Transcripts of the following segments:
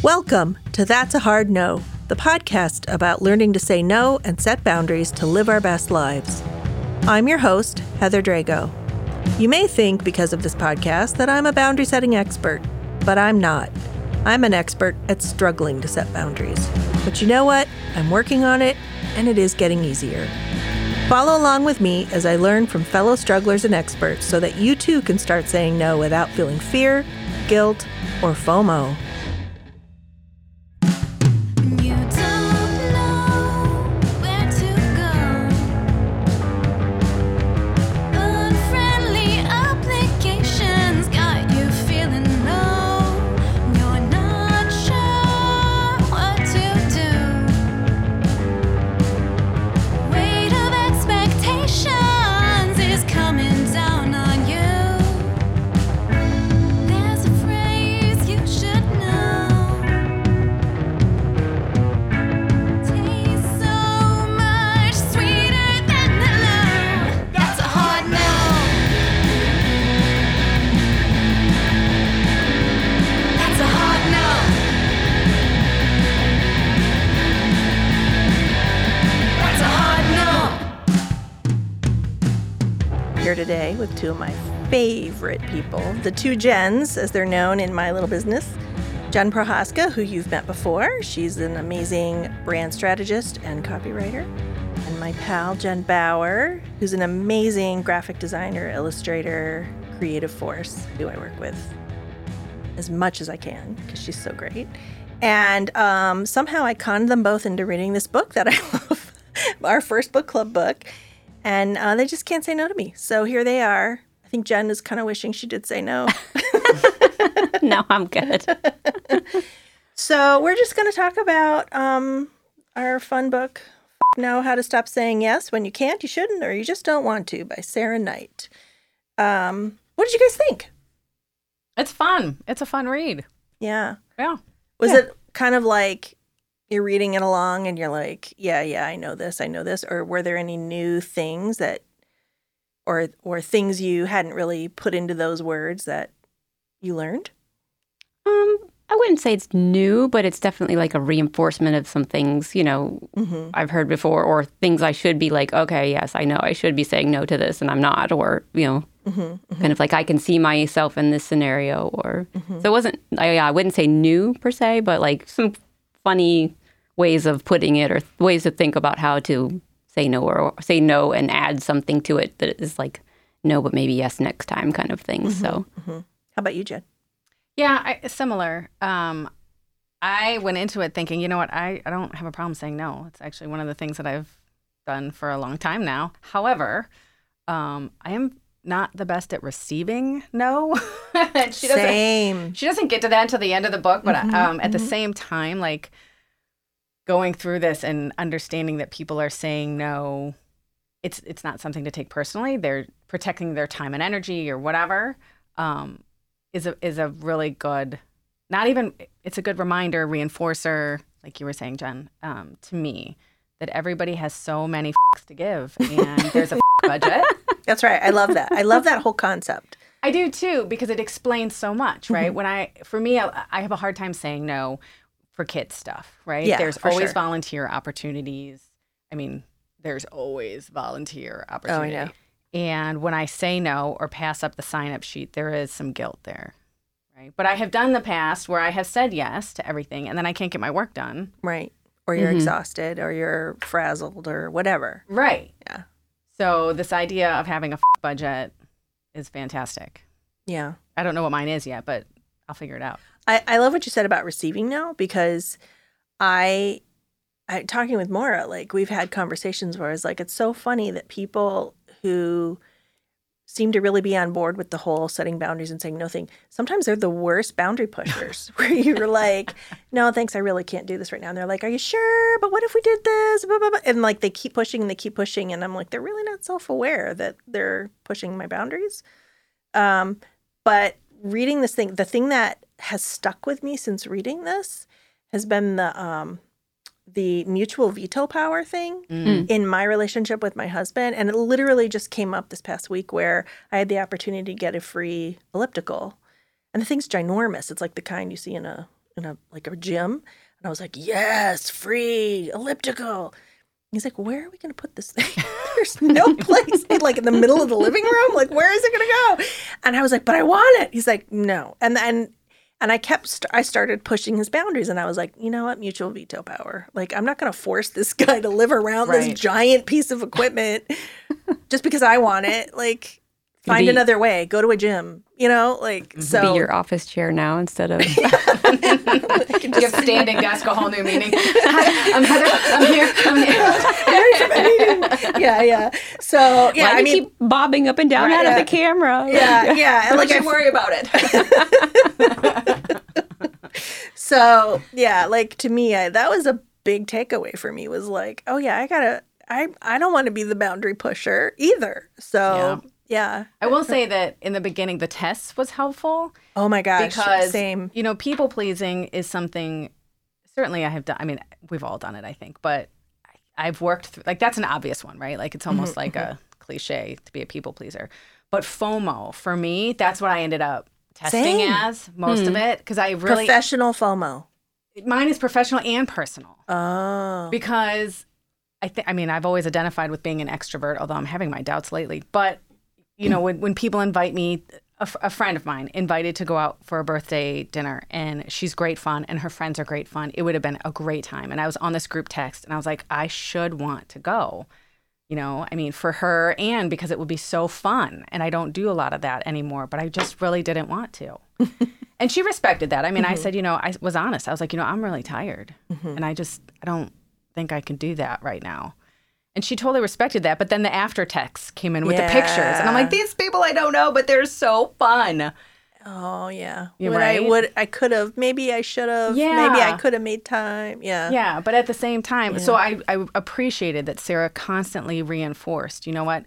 Welcome to That's a Hard No, the podcast about learning to say no and set boundaries to live our best lives. I'm your host, Heather Drago. You may think, because of this podcast, that I'm a boundary setting expert, but I'm not. I'm an expert at struggling to set boundaries. But you know what? I'm working on it, and it is getting easier. Follow along with me as I learn from fellow strugglers and experts so that you too can start saying no without feeling fear, guilt, or FOMO. Two of my favorite people, the two Jens, as they're known in my little business. Jen Prochaska, who you've met before. She's an amazing brand strategist and copywriter. And my pal, Jen Bauer, who's an amazing graphic designer, illustrator, creative force, who I work with as much as I can because she's so great. And um, somehow I conned them both into reading this book that I love, our first book club book. And uh, they just can't say no to me. So here they are. I think Jen is kind of wishing she did say no. no, I'm good. so we're just going to talk about um, our fun book, No How to Stop Saying Yes When You Can't, You Shouldn't, or You Just Don't Want to by Sarah Knight. Um, what did you guys think? It's fun. It's a fun read. Yeah. Yeah. Was it kind of like you're reading it along and you're like, yeah, yeah, I know this, I know this, or were there any new things that, or or things you hadn't really put into those words that you learned? Um, I wouldn't say it's new, but it's definitely like a reinforcement of some things, you know, Mm-hmm. I've heard before, or things I should be like, okay, yes, I know I should be saying no to this, and I'm not, or you know, Mm-hmm. kind of like I can see myself in this scenario, or so it wasn't. I, yeah, I wouldn't say new per se, but like some funny ways of putting it, or ways to think about how to say no, or say no and add something to it that is like no, but maybe yes next time, kind of thing. So. How about you, Jen? Yeah, I, similar. Um, I went into it thinking, you know what, I, I don't have a problem saying no. It's actually one of the things that I've done for a long time now. However, um, I am not the best at receiving no. She doesn't Same. she doesn't get to that until the end of the book, but um, at the same time, like going through this and understanding that people are saying no, it's it's not something to take personally. They're protecting their time and energy or whatever. Um, is a is a really good, not even it's a good reminder, reinforcer, like you were saying, Jen, um, to me that everybody has so many f- to give and there's a f- budget. That's right. I love that. I love that whole concept. I do too because it explains so much, right? When I, for me, I, I have a hard time saying no for kids stuff, right? Yeah, there's always sure. volunteer opportunities. I mean, there's always volunteer opportunity. Oh, I know. And when I say no or pass up the sign up sheet, there is some guilt there, right? But I have done the past where I have said yes to everything and then I can't get my work done. Right. Or you're mm-hmm. exhausted or you're frazzled or whatever. Right. Yeah. So this idea of having a f- budget is fantastic. Yeah. I don't know what mine is yet, but I'll figure it out. I, I love what you said about receiving now because I, I talking with Maura, like we've had conversations where it's like it's so funny that people who seem to really be on board with the whole setting boundaries and saying no thing. Sometimes they're the worst boundary pushers where you're like, no, thanks, I really can't do this right now. And they're like, are you sure? But what if we did this? Blah, blah, blah. And like they keep pushing and they keep pushing. And I'm like, they're really not self aware that they're pushing my boundaries. Um, but reading this thing, the thing that has stuck with me since reading this has been the um, the mutual veto power thing in my relationship with my husband. And it literally just came up this past week where I had the opportunity to get a free elliptical. And the thing's ginormous. It's like the kind you see in a in a like a gym. And I was like, yes, free elliptical. He's like, where are we going to put this thing? There's no place, like in the middle of the living room. Like, where is it going to go? And I was like, but I want it. He's like, no. And then, and I kept, st- I started pushing his boundaries, and I was like, you know what, mutual veto power. Like, I'm not going to force this guy to live around Right. this giant piece of equipment just because I want it. Like, find Maybe- another way. Go to a gym. You know, like mm-hmm. so. Be your office chair now instead of. You have standing desk, a whole new meaning. Hi, I'm Heather. I'm here. I'm here. yeah, yeah. So yeah, Why I mean, keep bobbing up and down Right, out yeah. of the camera? yeah, yeah. And like I worry about it. So yeah, like to me, I, that was a big takeaway for me. Was like, oh yeah, I gotta, I, I don't want to be the boundary pusher either. So yeah. I will say that in the beginning, the test was helpful Oh my gosh, because same. you know people pleasing is something. Certainly, I have done. I mean, we've all done it, I think, but I've worked through. Like that's an obvious one, right? Like it's almost Mm-hmm, like a cliche to be a people pleaser. But FOMO for me, that's what I ended up testing Same. as most of it because I really Professional FOMO. mine is professional and personal. Oh, because I think I mean I've always identified with being an extrovert, although I'm having my doubts lately. But you know, when when people invite me, a, f- a friend of mine invited to go out for a birthday dinner, and she's great fun, and her friends are great fun. It would have been a great time, and I was on this group text, and I was like, I should want to go. You know, I mean, for her and because it would be so fun. And I don't do a lot of that anymore, but I just really didn't want to. and she respected that. I mean, I mm-hmm. said, you know, I was honest. I was like, you know, I'm really tired. Mm-hmm. And I just, I don't think I can do that right now. And she totally respected that. But then the after texts came in with the pictures. And I'm like, these people I don't know, but they're so fun. oh yeah. You're Would I right. would I could have maybe I should have Yeah. maybe I could have made time. Yeah. Yeah, but at the same time, so I, I appreciated that Sarah constantly reinforced, you know what?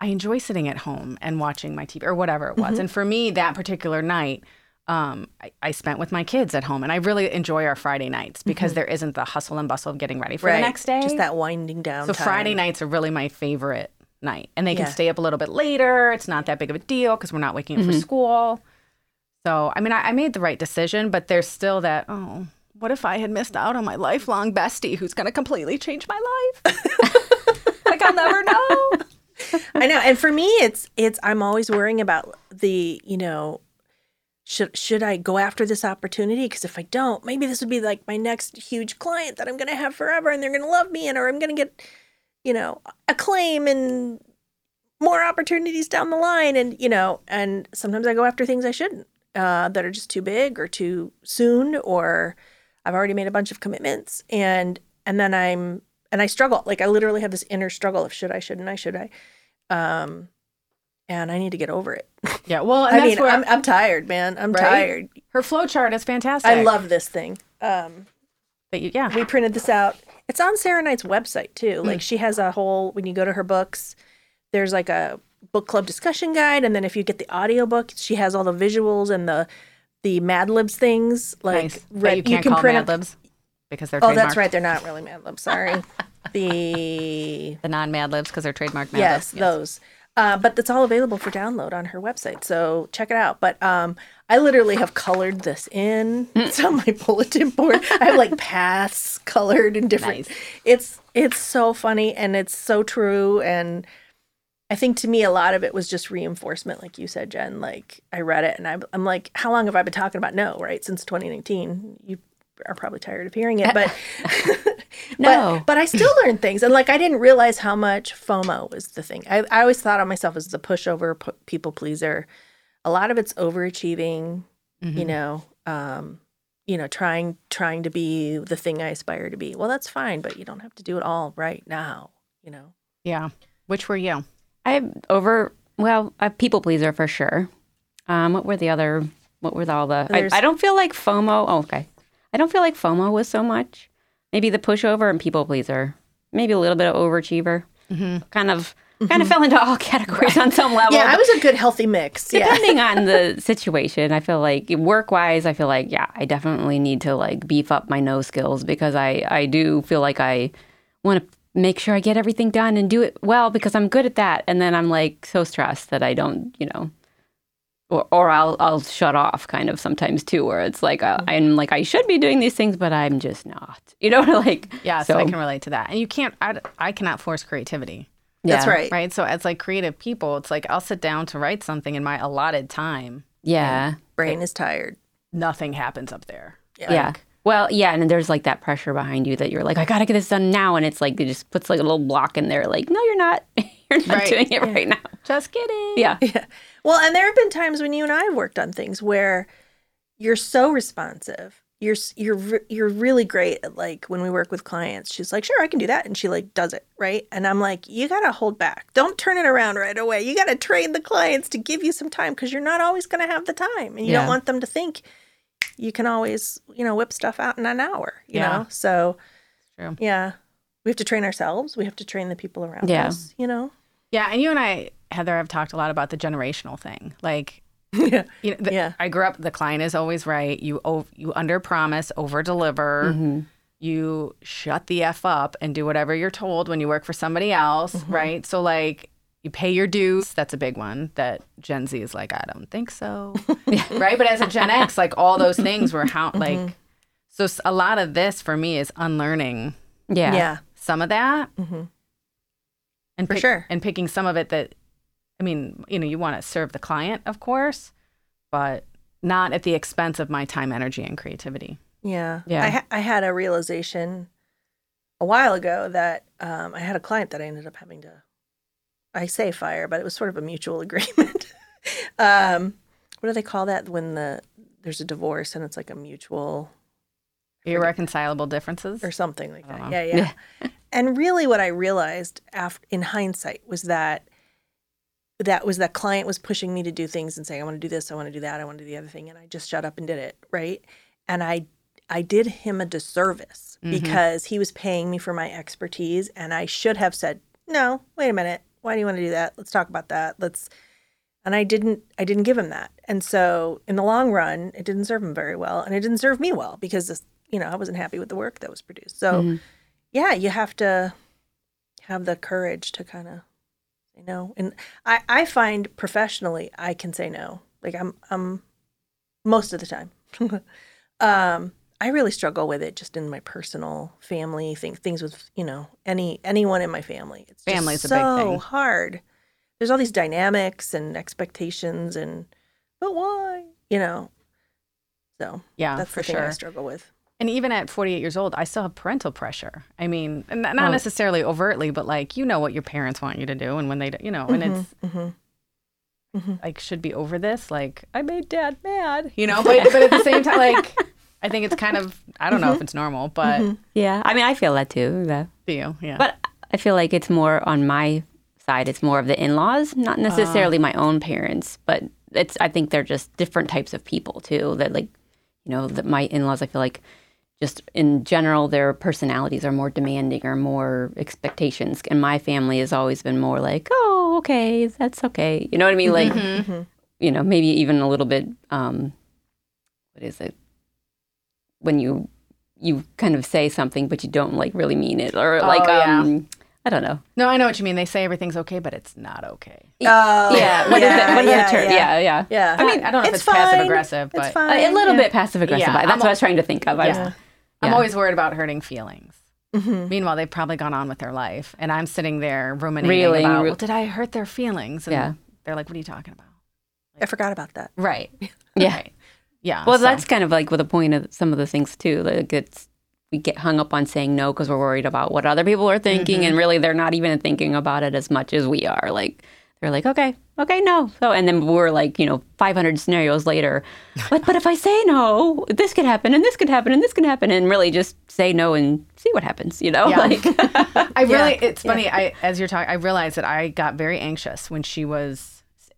I enjoy sitting at home and watching my TV or whatever it was. Mm-hmm. And for me, that particular night, um, I, I spent with my kids at home. And I really enjoy our Friday nights because there isn't the hustle and bustle of getting ready for Mm-hmm. Right. the next day. Just that winding down. so time. Friday nights are really my favorite night. And they can Yeah. stay up a little bit later. It's not that big of a deal because we're not waking up for school. So, I mean, I, I made the right decision, but there's still that, oh, what if I had missed out on my lifelong bestie who's going to completely change my life? like, I'll never know. I know. And for me it's it's I'm always worrying about the, you know, should should I go after this opportunity? Because if I don't, maybe this would be like my next huge client that I'm gonna have forever and they're gonna love me and or I'm gonna get, you know, acclaim and more opportunities down the line. And, you know, and sometimes I go after things I shouldn't, uh, that are just too big or too soon or I've already made a bunch of commitments and and then I'm and I struggle. Like I literally have this inner struggle of should I, shouldn't I, should I? Um and I need to get over it. Yeah, well, and I mean, I'm, I'm tired, man. I'm Right? tired. her flow chart is fantastic. I love this thing. Um, that. You, yeah, we printed this out. It's on Sarah Knight's website too. Mm. Like she has a whole when you go to her books, there's like a book club discussion guide, and then if you get the audiobook, she has all the visuals and the the Mad Libs things. Like nice. But you can't can call print Mad Libs because they're Oh, trademarked. that's right. They're not really Mad Libs. Sorry. the The non Mad Libs because they're trademarked Mad yes, Libs. those. Uh, but it's all available for download on her website, so check it out. But um, I literally have colored this in. It's on my bulletin board. I have like paths colored in different. Nice. It's it's so funny and it's so true. And I think to me, a lot of it was just reinforcement, like you said, Jen. Like I read it and I'm, I'm like, how long have I been talking about no? Right since 2019. You are probably tired of hearing it, but No. but, but I still learned things. And like, I didn't realize how much FOMO was the thing. I, I always thought of myself as the pushover, pu- people pleaser. A lot of it's overachieving, Mm-hmm. you know, um, you know, trying, trying to be the thing I aspire to be. Well, that's fine, but you don't have to do it all right now, you know? Yeah. Which were you? I over well, a people pleaser for sure. Um, what were the other? What were the, all the? I, I don't feel like FOMO. Oh, okay. I don't feel like FOMO was so much. Maybe the pushover and people pleaser. Maybe a little bit of overachiever. Mm-hmm. Kind of, mm-hmm. kind of fell into all categories on some level. Yeah, I was a good healthy mix. Yeah. depending on the situation i feel like work wise i feel like yeah i definitely need to like beef up my no skills because i i do feel like i want to make sure i get everything done and do it well because i'm good at that and then i'm like so stressed that i don't you know or, or I'll I'll shut off kind of sometimes too, where it's like uh, I'm like I should be doing these things, but I'm just not. You know, like Yeah, so, I can relate to that. And you can't, I, I cannot force creativity, That's right. right? So as like creative people, it's like I'll sit down to write something in my allotted time. Yeah, Brain is tired. Nothing happens up there. yeah. Well, yeah, and then there's like that pressure behind you that you're like, I gotta get this done now, and it's like it just puts like a little block in there, like, no, you're not, you're not Right. doing it right now. Just kidding. Yeah, yeah. Well, and there have been times when you and I have worked on things where you're so responsive. You're you're you're really great at like when we work with clients. She's like, "Sure, I can do that," and she like does it right. And I'm like, "You gotta hold back. Don't turn it around right away. You gotta train the clients to give you some time because you're not always gonna have the time, and you Yeah. don't want them to think you can always you know whip stuff out in an hour. You Yeah. know, so True. yeah, we have to train ourselves. We have to train the people around Yeah. us. You know, Yeah, and you and I, Heather, have talked a lot about the generational thing. Like, yeah, you know, the, Yeah. I grew up. The client is always right. You o- you under promise, over deliver. Mm-hmm. You shut the f up and do whatever you're told when you work for somebody else, Mm-hmm. right? So like. You pay your dues. That's a big one that Gen Z is like, I don't think so. right. But as a Gen X, like all those things were how, Mm-hmm. like, so a lot of this for me is unlearning yeah, yeah. some of that Mhm. And For pick- sure. and picking some of it that i mean you know you want to serve the client of course but not at the expense of my time energy and creativity Yeah. Yeah. I, ha- I had a realization a while ago that um, I had a client that I ended up having to, I say fire, but it was sort of a mutual agreement. um, what do they call that when the there's a divorce and it's like a mutual irreconcilable differences or something like that? know. Yeah, yeah. and really, what I realized after in hindsight was that that was that client was pushing me to do things and saying, I want to do this, I want to do that, I want to do the other thing. And I just shut up and did it. Right. And I I did him a disservice mm-hmm. because he was paying me for my expertise and I should have said, No, wait a minute. Why do you want to do that? Let's talk about that. Let's and I didn't I didn't give him that. And so in the long run, it didn't serve him very well. And it didn't serve me well because this, you know, I wasn't happy with the work that was produced. So yeah, you have to have the courage to kind of say no. And I, I find professionally I can say no. Like I'm I'm most of the time. um I really struggle with it just in my personal family thing things with, you know, any anyone in my family. It's just Family's a so big thing. hard. There's all these dynamics and expectations and but why? You know. So yeah that's for the thing I struggle with. And even at 48 years old i still have parental pressure i mean not Well- necessarily overtly but like you know what your parents want you to do and when they you know and mm-hmm, it's mm-hmm. mm-hmm. like should be over this like i made dad mad you know but, but at the same time like i think it's kind of i don't know if mm-hmm. it's normal but yeah. I mean, I feel that too. That, do you yeah but I feel like it's more on my side. It's more of the in-laws, not ah. necessarily my own parents, but it's. I think they're just different types of people too. That like, you know, that my in-laws. I feel like just in general, their personalities are more demanding or more expectations. And my family has always been more like, oh, okay, that's okay. You know what I mean? Like, you know, maybe even a little bit. um What is it? When you you kind of say something, but you don't like really mean it, or Oh, like, yeah. um I don't know. No, I know what you mean. They say everything's okay, but it's not okay. Oh, yeah, what is yeah, it? What is yeah, the term? yeah. Yeah, yeah. Yeah. I mean, I don't know if it's passive aggressive, but it's A, fine. a little yeah. bit passive aggressive. Yeah, That's I'm what I was trying to think of. I was- Yeah. I'm always worried about hurting feelings. Mhm. Meanwhile, they've probably gone on with their life, and I'm sitting there ruminating Reeling, about, well, did I hurt their feelings? And Yeah. they're like, what are you talking about? I forgot about that. Right. Yeah. Right. Yeah. Well, so- that's kind of like with the point of some of the things too. Like it's we get hung up on saying no because we're worried about what other people are thinking, Mm-hmm. and really they're not even thinking about it as much as we are. Like they're like, okay, okay, no. So and then we're like, you know, 500 scenarios later. But but if I say no, this could happen, and this could happen, and this could happen, and really just say no and see what happens. You know, Yeah. like I really, it's funny. I as you're talking, I realized that I got very anxious when she was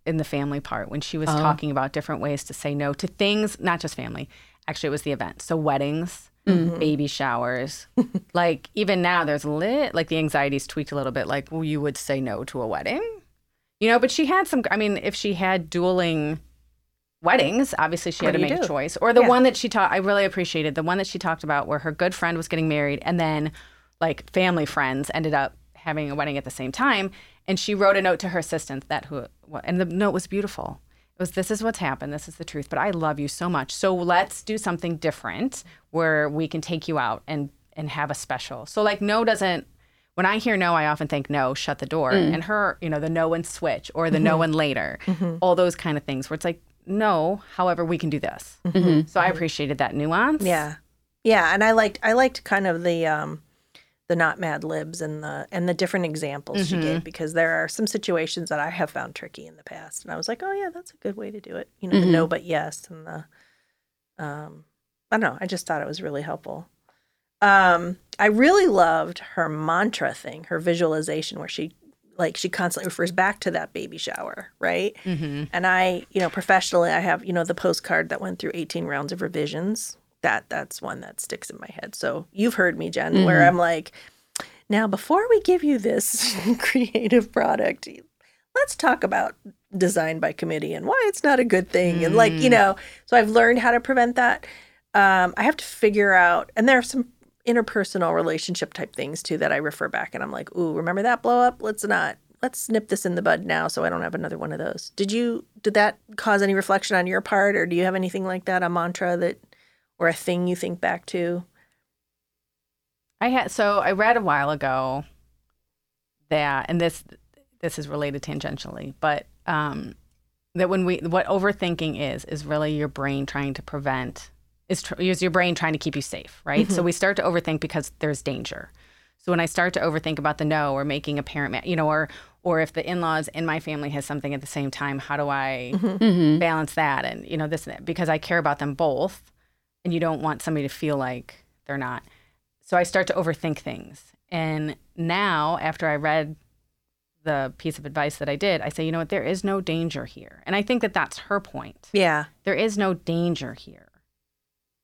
in the family part when she was oh. talking about different ways to say no to things, not just family. Actually, it was the event. So weddings, mm-hmm. baby showers. like even now, there's lit like the anxiety's tweaked a little bit. Like, well, you would say no to a wedding, you know. But she had some. I mean, if she had dueling weddings, obviously she What had to do make a choice. Or the Yeah. one that she taught, I really appreciated the one that she talked about where her good friend was getting married, and then like family friends ended up having a wedding at the same time. And she wrote a note to her assistant that who, and the note was beautiful. It was, this is what's happened. This is the truth. But I love you so much. So let's do something different where we can take you out and and have a special. So like no doesn't. When I hear no, I often think no, shut the door. Mm. And her, you know, the no and switch or the mm-hmm. no and later, mm-hmm. all those kind of things where it's like no. However, we can do this. Mm-hmm. So I appreciated that nuance. Yeah. Yeah, and I liked I liked kind of the um the not mad libs and the and the different examples she gave because there are some situations that I have found tricky in the past and I was like, "Oh yeah, that's a good way to do it." You know, the no but yes and the um I don't know, I just thought it was really helpful. Um I really loved her mantra thing, her visualization where she like she constantly refers back to that baby shower, right? Mm-hmm. And I, you know, professionally, I have, you know, the postcard that went through 18 rounds of revisions. That that's one that sticks in my head. So you've heard me, Jen, where Mm-hmm. I'm like, now before we give you this creative product, let's talk about design by committee and why it's not a good thing. And like, Mm. you know, so I've learned how to prevent that. Um, I have to figure out, and there are some interpersonal relationship type things too that I refer back and I'm like, ooh, remember that blow up? Let's not let's nip this in the bud now so I don't have another one of those. Did you did that cause any reflection on your part or do you have anything like that, a mantra that or a thing you think back to? I had so I read a while ago that, and this this is related tangentially, but um, that when we what overthinking is is really your brain trying to prevent is, tr- is your brain trying to keep you safe, right? So mm-hmm. we start to overthink because there's danger. So when I start to overthink about the no or making a parent, ma- you know, or or if the in-laws in my family has something at the same time, how do I mm-hmm. Mm-hmm. balance that? And you know this and that because I care about them both, and you don't want somebody to feel like they're not. So I start to overthink things. And now, after I read the piece of advice that I did, I say, you know what, there is no danger here. And I think that that's her point. Yeah. There is no danger here.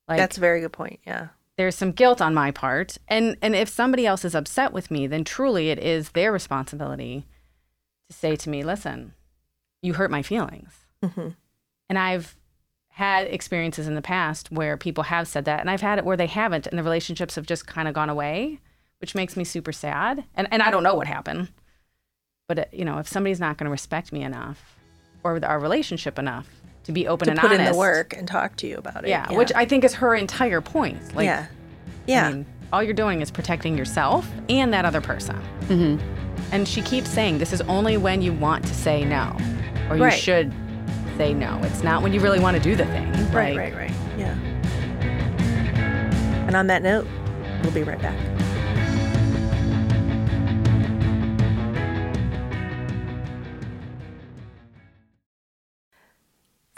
Like, that's a very good point. Yeah. there's some guilt on my part. And, and if somebody else is upset with me, then truly it is their responsibility to say to me, listen, you hurt my feelings. Mhm. And I've had experiences in the past where people have said that, and I've had it where they haven't, and the relationships have just kind of gone away, which makes me super sad. And and I don't know what happened, but uh, you know, if somebody's not going to respect me enough, or our relationship enough to be open To and put honest, in the work and talk to you about it. yeah, which I think is her entire point. Like, yeah. Yeah. I mean, all you're doing is protecting yourself and that other person. Mm-hmm. And she keeps saying this is only when you want to say no, or you Right. should say no. It's not when you really want to do the thing. right, Like, right, right. Yeah. And on that note, we'll be right back.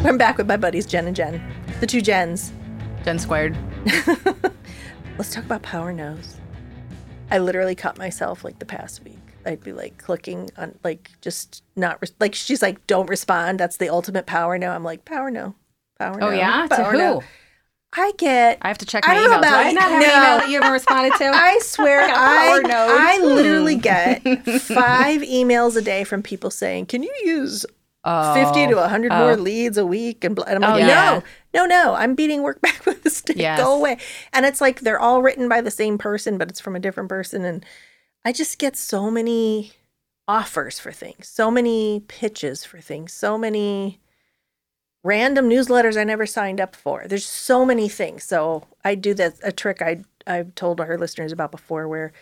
I'm back with my buddies Jen and Jen, the two Jens. Jen squared. Let's talk about Power No's. I literally caught myself like the past week. I'd be like clicking on like just not res- like she's like don't respond. That's the ultimate power no. I'm like power no, power no. Oh yeah, to who? no." I get. I have to check I my don't know email. Do about I not have No. email that you haven't responded to? I swear, I, power. I literally get five emails a day from people saying, "Can you use Oh. 50 to 100 more Oh. leads a week?" And, and I'm Oh, like, yeah. "No, no, no! I'm beating work back with a stick. Yes. Go away." And it's like they're all written by the same person, but it's from a different person, and I just get so many offers for things, so many pitches for things, so many random newsletters I never signed up for. There's so many things. So I do that a trick I I've told our listeners about before where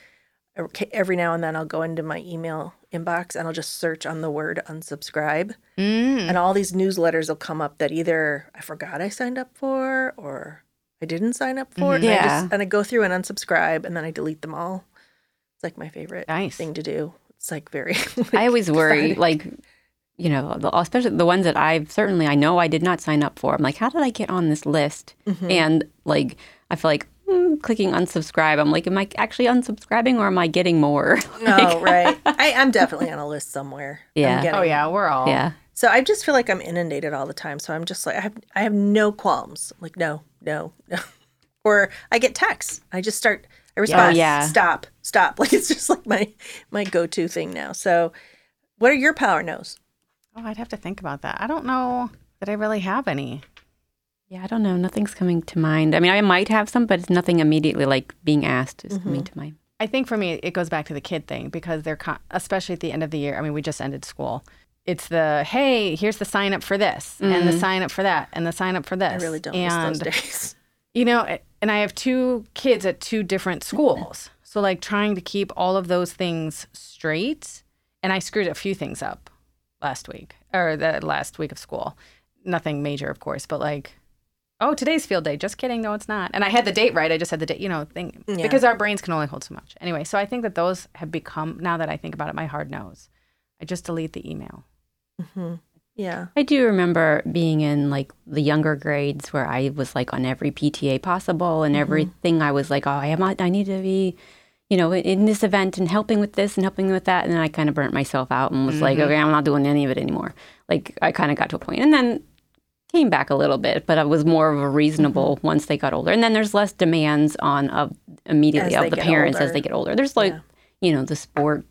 every now and then I'll go into my email inbox and I'll just search on the word unsubscribe Mm. and all these newsletters will come up that either I forgot I signed up for or I didn't sign up for. And, I Yeah. just, and I go through and unsubscribe and then I delete them all. It's like my favorite Nice. thing to do. It's like very I always worry, cathartic. like, you know, the- especially the ones that I've certainly I know I did not sign up for. I'm like, how did I get on this list? Mm-hmm. And like, I feel like clicking unsubscribe. I'm like, am I actually unsubscribing or am I getting more? No, right. I, I'm definitely on a list somewhere. I'm Yeah. getting- Oh yeah, we're all. yeah, So I just feel like I'm inundated all the time. So I'm just like I have I have no qualms. I'm like no, no, no. Or I get texts. I just start I respond. Oh, yeah. Stop. Stop. Like it's just like my my go-to thing now. So what are your power no's? Oh, I'd have to think about that. I don't know that I really have any. Yeah. I don't know. Nothing's coming to mind. I mean, I might have some, but it's nothing immediately like being asked is coming mm-hmm. to mind. I think for me, it goes back to the kid thing because they're, con- especially at the end of the year. I mean, we just ended school. It's the hey, here's the sign up for this, and the mm-hmm. sign up for that, and the sign up for this. I really don't and, miss those days. You know, and I have two kids at two different schools. So, like, trying to keep all of those things straight. And I screwed a few things up last week or the last week of school. Nothing major, of course, but like, oh, today's field day. Just kidding. No, it's not. And I had the date right. I just had the date, you know, thing Yeah. because our brains can only hold so much. Anyway, so I think that those have become, now that I think about it, my hard no's. I just delete the email. Mm-hmm. Yeah. I do remember being in like the younger grades where I was like on every PTA possible and mm-hmm. everything. I was like, oh, I am. I need to be, you know, in this event and helping with this and helping with that. And then I kind of burnt myself out and was like, mm-hmm. okay, I'm not doing any of it anymore. Like I kind of got to a point, and then came back a little bit, but I was more of a reasonable once they got older. And then there's less demands on of immediately As of the parents as they get older. There's like, Yeah. you know, the sport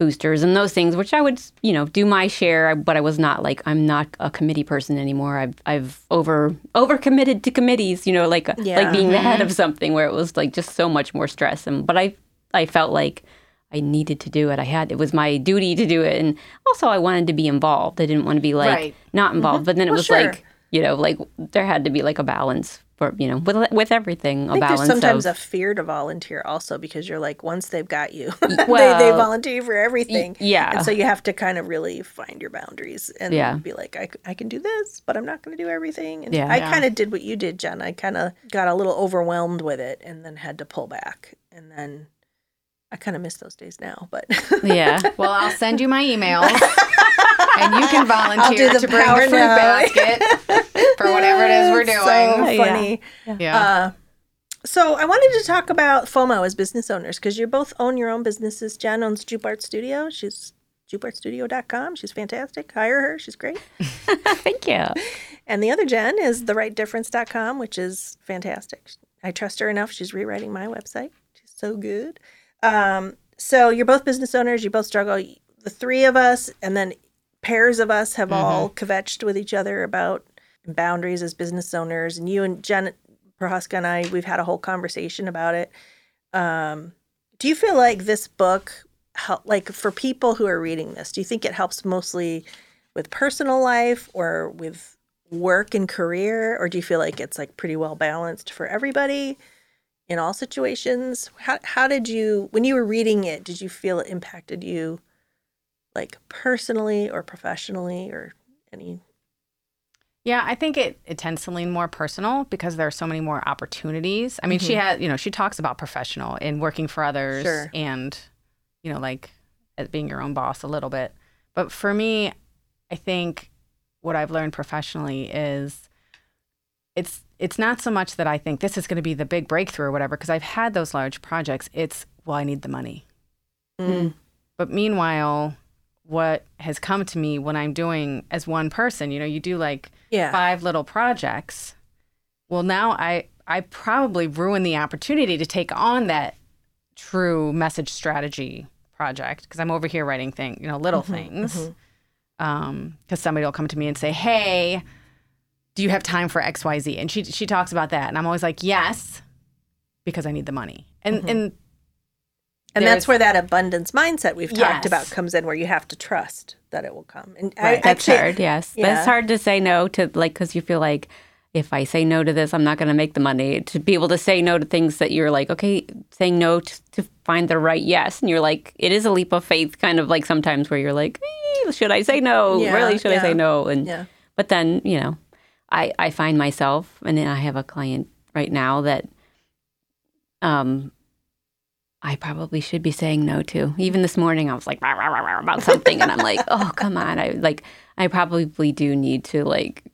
boosters and those things, which I would, you know, do my share, but I was not like I'm not a committee person anymore. I've I've over over committed to committees, you know, like Yeah. like being the head of something where it was like just so much more stress. And but I I felt like I needed to do it. I had it was my duty to do it, and also I wanted to be involved. I didn't want to be like Right. not mm-hmm. involved. But then it Well, was sure. like you know, like there had to be like a balance for you know with with everything. I A think balance there's sometimes of a fear to volunteer also because you're like once they've got you, they, they volunteer for everything. yeah. And so you have to kind of really find your boundaries and Yeah. be like, I, I can do this, but I'm not going to do everything. And Yeah. I Yeah. kind of did what you did, Jen. I kind of got a little overwhelmed with it and then had to pull back. And then I kind of miss those days now, but yeah. Well, I'll send you my email, and you can volunteer to bring the fruit now. basket for whatever it is we're doing. Yeah. funny. yeah. Uh, so I wanted to talk about FOMO as business owners because you both own your own businesses. Jen owns Jupe Art Studio. She's jupeartstudio.com. She's fantastic. Hire her. She's great. Thank you. And the other Jen is therightdifference.com, which is fantastic. I trust her enough. She's rewriting my website. She's so good. Um, so you're both business owners. You both struggle. The three of us, and then pairs of us, have all kvetched with each other about boundaries as business owners. And you and Jen Prochaska and I, we've had a whole conversation about it. Um, do you feel like this book, hel- like for people who are reading this, do you think it helps mostly with personal life or with work and career, or do you feel like it's like pretty well balanced for everybody in all situations? How how did you when you were reading it, did you feel it impacted you like personally or professionally or any Yeah, I think it, it tends to lean more personal because there are so many more opportunities. I mean, she mm-hmm. had, you know, she talks about professional and working for others Sure. and, you know, like being your own boss a little bit. But for me, I think what I've learned professionally is it's it's not so much that I think this is going to be the big breakthrough or whatever because I've had those large projects. It's well, I need the money. Mm. But meanwhile, what has come to me when I'm doing as one person, you know, you do like Yeah. five little projects well, now I I probably ruined the opportunity to take on that true message strategy project because I'm over here writing thing, you know, little things. Um, because somebody will come to me and say, "Hey, do you have time for xyz And she she talks about that, and I'm always like, "Yes," because I need the money. And and And that's where that abundance mindset we've talked Yes. about comes in, where you have to trust that it will come. And Right. I, That's actually, hard, yes. But yeah. it's hard to say no to, like, because you feel like if I say no to this, I'm not going to make the money. To be able to say no to things that you're like, okay, saying no to, to find the right yes. And you're like, it is a leap of faith, kind of like sometimes where you're like, eh, should I say no? Yeah, really, should I say no? And Yeah. but then, you know, I, I find myself, and then I have a client right now that um, I probably should be saying no to. Even this morning, I was like "Rah, rah, rah, rah," about something, and I'm like, oh, come on. I like, I probably do need to like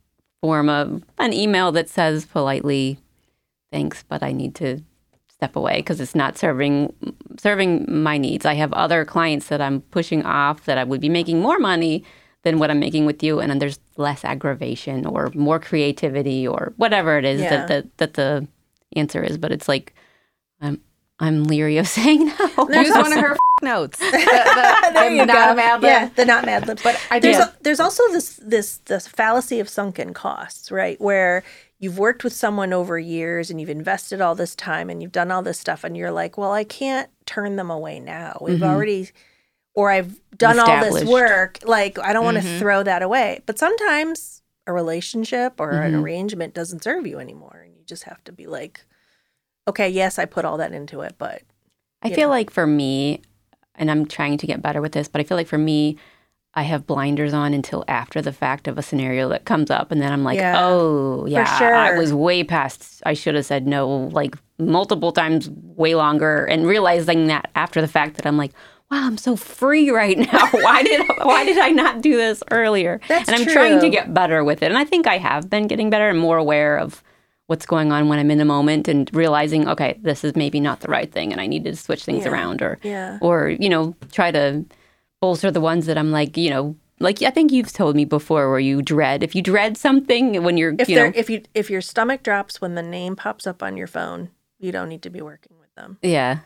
form a an email that says politely, thanks, but I need to step away because it's not serving serving my needs. I have other clients that I'm pushing off that I would be making more money than what I'm making with you, and then there's less aggravation or more creativity or whatever it is Yeah. that the, that the answer is. But it's like I'm I'm leery of saying no. use one of her notes. The, the, there the you not go. Mad Lib. Yeah, the not Mad Lib. But I there's do- a, there's also this this this fallacy of sunken costs, right? Where you've worked with someone over years and you've invested all this time and you've done all this stuff, and you're like, well, I can't turn them away now. We've mm-hmm. already, or I've done all this work. Like, I don't want to throw that away. But sometimes a relationship or an Mhm. arrangement doesn't serve you anymore, and you just have to be like, okay, yes, I put all that into it, but I feel know. like for me, and I'm trying to get better with this, but I feel like for me, I have blinders on until after the fact of a scenario that comes up, and then I'm like, Yeah, oh yeah, I was way past. I should have said no like multiple times, way longer, and realizing that after the fact that I'm like. Wow, I'm so free right now. Why did why did I not do this earlier? That's and I'm trying to get better with it. And I think I have been getting better and more aware of what's going on when I'm in a moment and realizing, okay, this is maybe not the right thing and I need to switch things Yeah. around or yeah. or you know try to bolster the ones that i'm like you know like i think you've told me before where you dread if you dread something when you're if you know if you if your stomach drops when the name pops up on your phone, you don't need to be working with them. yeah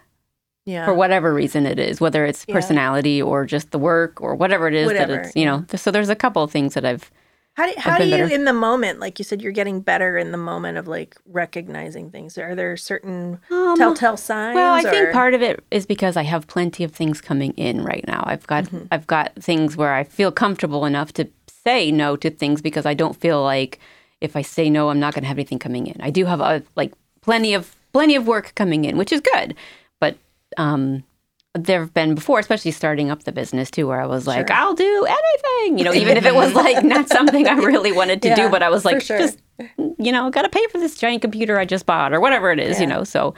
Yeah. for whatever reason it is whether it's Yeah. personality or just the work or whatever it is Whatever, that it's you know so there's a couple of things that i've How do how do you better. in the moment, like you said, you're getting better in the moment of like recognizing things. Are there certain Um, telltale signs? Well, I think part of it is because I have plenty of things coming in right now. I've got Mm-hmm. I've got things where I feel comfortable enough to say no to things because I don't feel like if I say no, I'm not going to have anything coming in. I do have a, like plenty of plenty of work coming in, which is good. Um, there have been before, especially starting up the business too, where I was like, Sure. I'll do anything, you know, even if it was like not something I really wanted to Yeah, do, but I was like, sure. just you know, got to pay for this giant computer I just bought or whatever it is, you know. So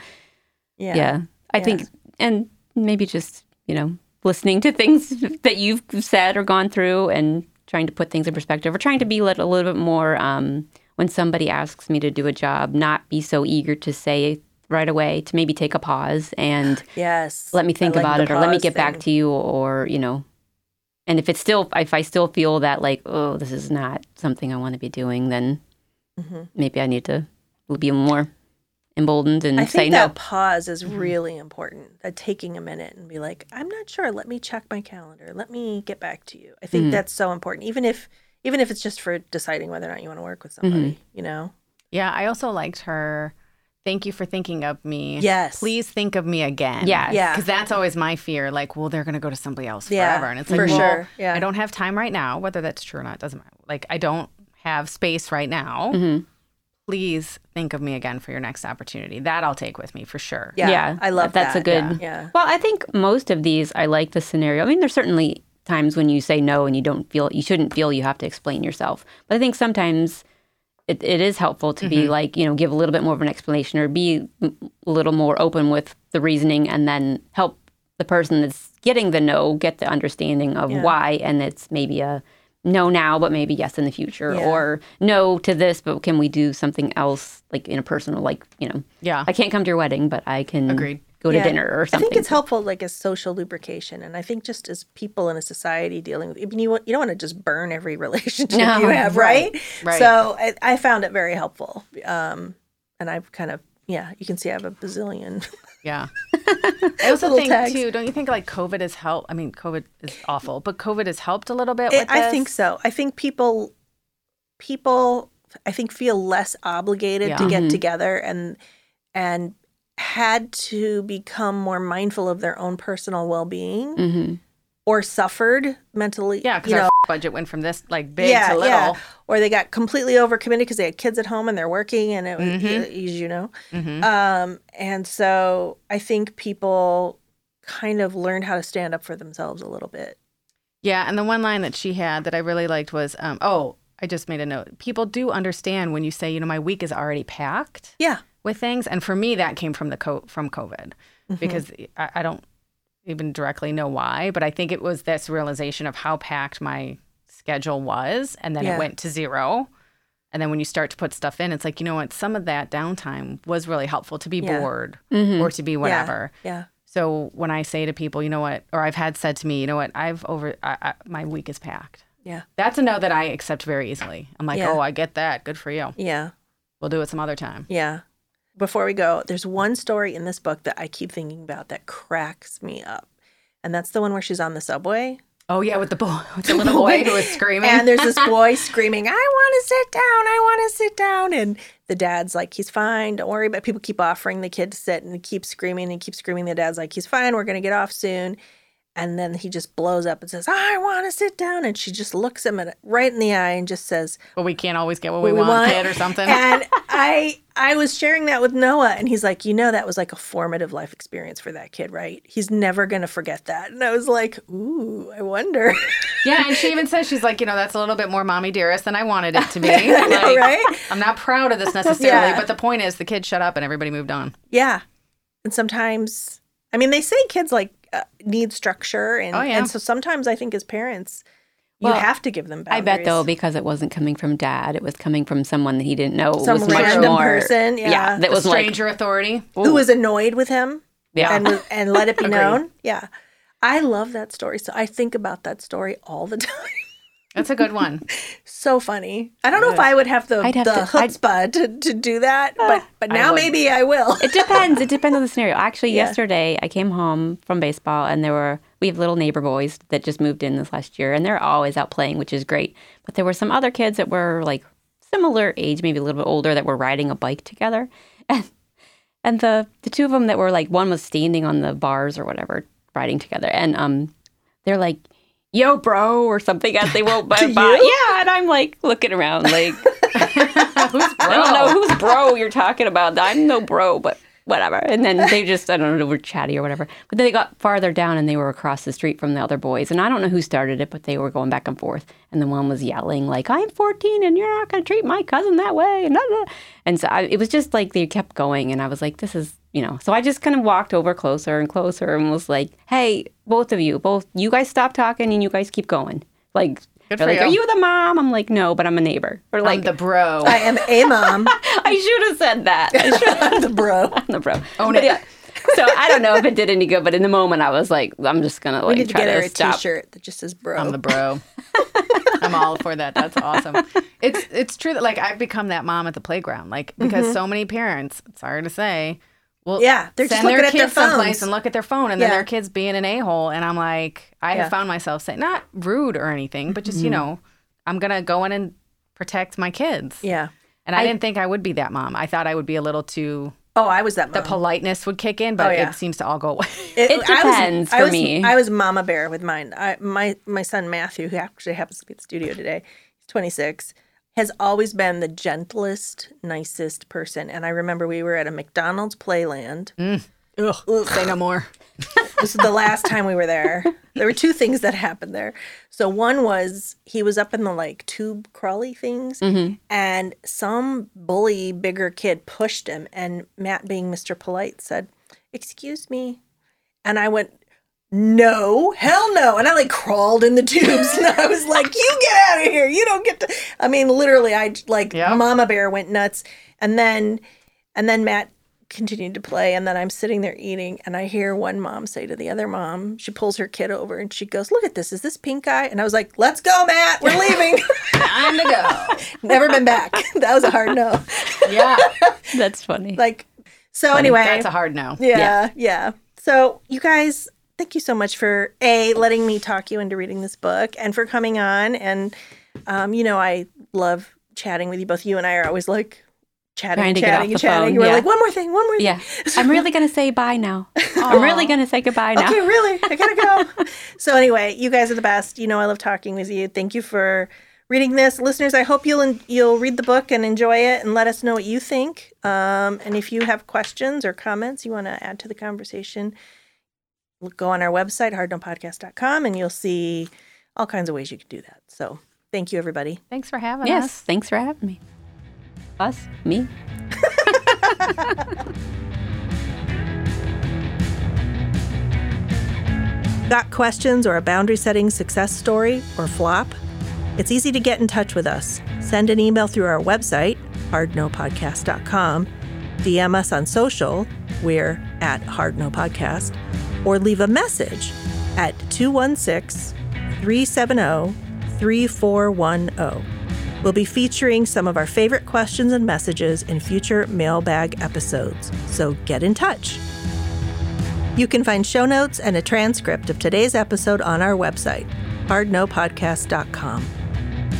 yeah. yeah, I Yeah. think, and maybe just you know listening to things that you've said or gone through, and trying to put things in perspective, or trying to be a little bit more um, when somebody asks me to do a job, not be so eager to say right away, to maybe take a pause and Yes. let me think like about it, or let me pause get back to you, or you know. And if it's still, if I still feel that like, oh, this is not something I want to be doing, then Mm-hmm. maybe I need to be more emboldened and I say think no. pause is Mm-hmm. really important. That taking a minute and be like, I'm not sure. Let me check my calendar. Let me get back to you. I think Mhm. that's so important. Even if even if it's just for deciding whether or not you want to work with somebody, Mm-hmm. you know? Yeah, I also liked her. Thank you for thinking of me. Yes. Please think of me again. Yes. Yeah. Because that's always my fear. Like, well, they're going to go to somebody else Yeah, forever. And it's for like, well, sure. Yeah. I don't have time right now. Whether that's true or not doesn't matter. Like, I don't have space right now. Mhm. Please think of me again for your next opportunity. That I'll take with me for sure. Yeah. I love that's that. That's a good. Yeah. Well, I think most of these, I like the scenario. I mean, there's certainly times when you say no and you don't feel you shouldn't feel you have to explain yourself. But I think sometimes it, it is helpful to Mm-hmm. be like you know give a little bit more of an explanation or be a little more open with the reasoning and then help the person that's getting the no get the understanding of Yeah. why and it's maybe a no now but maybe yes in the future Yeah. or no to this but can we do something else like in a personal like you know Yeah. I can't come to your wedding, but I can Agreed. Go to dinner or something. I think it's helpful, like as social lubrication, and I think just as people in a society dealing with, I mean, you want- you don't want to just burn every relationship No, you have, right? right. So I, I found it very helpful, um, and I've kind of, yeah, you can see I have a bazillion. Yeah. I also Little think tags. too. Don't you think like COVID has helped? I mean, COVID is awful, but COVID has helped a little bit. It- With I think so. I think people, people, I think feel less obligated to Yeah. get together and and had to become more mindful of their own personal well being hmm or suffered mentally. Yeah, because our know, budget went from this like big to little. Or they got completely overcommitted because they had kids at home and they're working, and it was, Mhm. as you know. Mhm. Um, and so I think people kind of learned how to stand up for themselves a little bit. Yeah, and the one line that she had that I really liked was, um, "Oh, I just made a note. People do understand when you say, you know, my week is already packed Yeah. With things, and for me, that came from the co- from COVID Mm-hmm. because I, I don't even directly know why, but I think it was this realization of how packed my schedule was, and then Yeah. it went to zero. And then when you start to put stuff in, it's like, you know what? Some of that downtime was really helpful to be Yeah. bored Mhm. or to be whatever. Yeah. So when I say to people, you know what, or I've had said to me, you know what, I've over, I, I, my week is packed. Yeah. That's a no that I accept very easily. I'm like, Yeah. oh, I get that. Good for you. Yeah. We'll do it some other time. Yeah. Before we go, there's one story in this book that I keep thinking about that cracks me up. And that's the one where she's on the subway. Oh yeah, with the boy, with the little boy who was screaming. And there's this boy screaming, I want to sit down. I want to sit down. And the dad's like, he's fine. Don't worry. But people keep offering the kid to sit and he keeps screaming and keeps screaming. The dad's like, he's fine. We're going to get off soon. And then he just blows up and says, I want to sit down. And she just looks him right in the eye and just says, but we can't always get what we, want, kid, or something. and I I was sharing that with Noah, and he's like, you know, that was like a formative life experience for that kid, right? He's never gonna forget that. And I was like, ooh, I wonder. yeah, and she even says she's like, you know, that's a little bit more mommy dearest than I wanted it to be. Know, Like, right? I'm not proud of this necessarily, Yeah. but the point is, the kid shut up and everybody moved on. Yeah, and sometimes, I mean, they say kids like uh, need structure, and Oh, yeah. and so sometimes I think as parents, you Well, have to give them. Back. I bet though, because it wasn't coming from dad, it was coming from someone that he didn't know. Some was much random more, person, yeah. that The was like, stranger authority. who was annoyed with him, yeah, and and let it be known. Yeah, I love that story. So I think about that story all the time. That's a good one. so funny. I don't know if I would have the I'd have the to- I'd- chutzpah to, to do that, uh, but but now would. maybe I will. it depends. It depends on the scenario. Actually, Yeah. yesterday I came home from baseball, and there were we have little neighbor boys that just moved in this last year, and they're always out playing, which is great. But there were some other kids that were like similar age, maybe a little bit older, that were riding a bike together, and and the the two of them that were like one was standing on the bars or whatever, riding together, and um, they're like. Yo, bro, or something as they won't. Yeah, and I'm like looking around, like Who's bro? I don't know who's bro you're talking about. I'm no bro, but whatever. And then they just, I don't know, were chatty or whatever. But then they got farther down and they were across the street from the other boys. And I don't know who started it, but they were going back and forth. And the one was yelling, like, I'm 14 and you're not going to treat my cousin that way. And, so I, it was just like they kept going. And I was like, this is, you know. So I just kind of walked over closer and closer and was like, hey, both of you, both, you guys stop talking and you guys keep going. Like, Good they're for like, you. are you the mom? I'm like, no, but I'm a neighbor. Or Like like, the bro. I am a mom. I should have said that. I should I'm the bro. no, bro. Own But it. yeah. So I don't know if it did any good, but in the moment I was like, I'm just gonna We like need to try get her to a stop. T-shirt that just says bro. I'm the bro. I'm all for that. That's awesome. It's it's true that like I've become that mom at the playground, like because mm-hmm. so many parents, sorry to say, Mm-hmm. Yeah, they're just send their looking at their kids someplace phones. and look at their phone, and then their kids being an a hole, and I'm like, I Yeah. have found myself saying not rude or anything, but just you Mm-hmm. know, I'm gonna go in and protect my kids. yeah. And I, didn't think I would be that mom. I thought I would be a little too. Oh, I was that Mom. The politeness would kick in, but Oh, yeah. it seems to all go away. It I was- depends I for was, me. I was mama bear with mine. I, my my son Matthew, who actually happens to be at the studio today, he's 26, has always been the gentlest, nicest person. And I remember we were at a McDonald's Playland. Mm. Ugh, say no more. This is the last time we were there. There were two things that happened there. So one was he was up in the like tube crawly things, mm-hmm. and some bully bigger kid pushed him, and Matt, being Mr. Polite, said, "Excuse me," and I went. No, hell no. And I like crawled in the tubes and I was like, you get out of here. You don't get to. I mean, literally, I like Yeah. Mama Bear went nuts. And then, and then Matt continued to play. And then I'm sitting there eating, and I hear one mom say to the other mom, she pulls her kid over and she goes, Look at this. Is this pink eye? And I was like, Let's go, Matt. We're leaving. Time to go. Never been back. That was a hard no. Yeah. That's funny. Like, so anyway. That's a hard no. Yeah, yeah. So, you guys, thank you so much for A, letting me talk you into reading this book and for coming on. And, um, you know, I love chatting with you. Both you and I are always like chatting Trying and to get chatting the chatting. phone, We're yeah. like, one more thing, one more thing. yeah. I'm really going to say bye now. I'm really going to say goodbye now. Okay, really? I gotta go. so anyway, you guys are the best. You know, I love talking with you. Thank you for reading this, listeners. I hope you'll you'll read the book and enjoy it, and let us know what you think. Um, and if you have questions or comments you want to add to the conversation, go on our website hardnopodcast.com, and you'll see all kinds of ways you can do that. So thank you, everybody. Thanks for having Yes. us. Thanks for having me. Us? Me? Got questions or a boundary setting success story or flop? It's easy to get in touch with us. Send an email through our website, hardnopodcast.com, DM us on social, we're at hardnopodcast, or leave a message at 216 370 3410. We'll be featuring some of our favorite questions and messages in future mailbag episodes, so get in touch. You can find show notes and a transcript of today's episode on our website, hardnopodcast.com.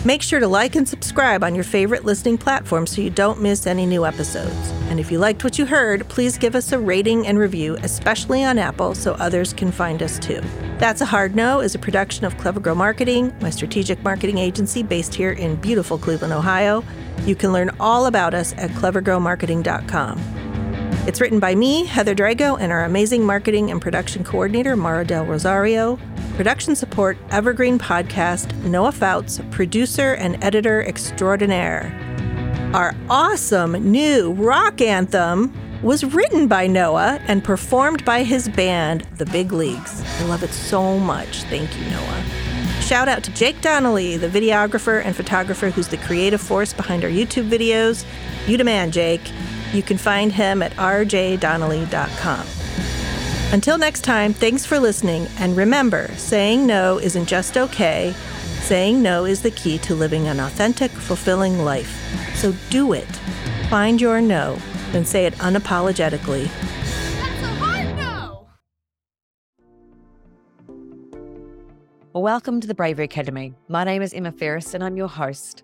Make sure to like and subscribe on your favorite listening platform so you don't miss any new episodes. And if you liked what you heard, please give us a rating and review, especially on Apple, so others can find us too. That's a Hard No is a production of Clever Girl Marketing, my strategic marketing agency based here in beautiful Cleveland, Ohio. You can learn all about us at clevergirlmarketing.com. It's written by me, Heather Drago, and our amazing marketing and production coordinator, Mara Del Rosario. Production support, Evergreen Podcast, Noah Fouts, producer and editor extraordinaire. Our awesome new rock anthem was written by Noah and performed by his band, The Big Leagues. I love it so much. Thank you, Noah. Shout out to Jake Donnelly, the videographer and photographer who's the creative force behind our YouTube videos. You demand, Jake. You can find him at rjdonnelly.com. Until next time, thanks for listening. And remember, saying no isn't just okay, saying no is the key to living an authentic, fulfilling life. So do it. Find your no, then say it unapologetically. That's a hard no. Welcome to the Bravery Academy. My name is Emma Ferris and I'm your host.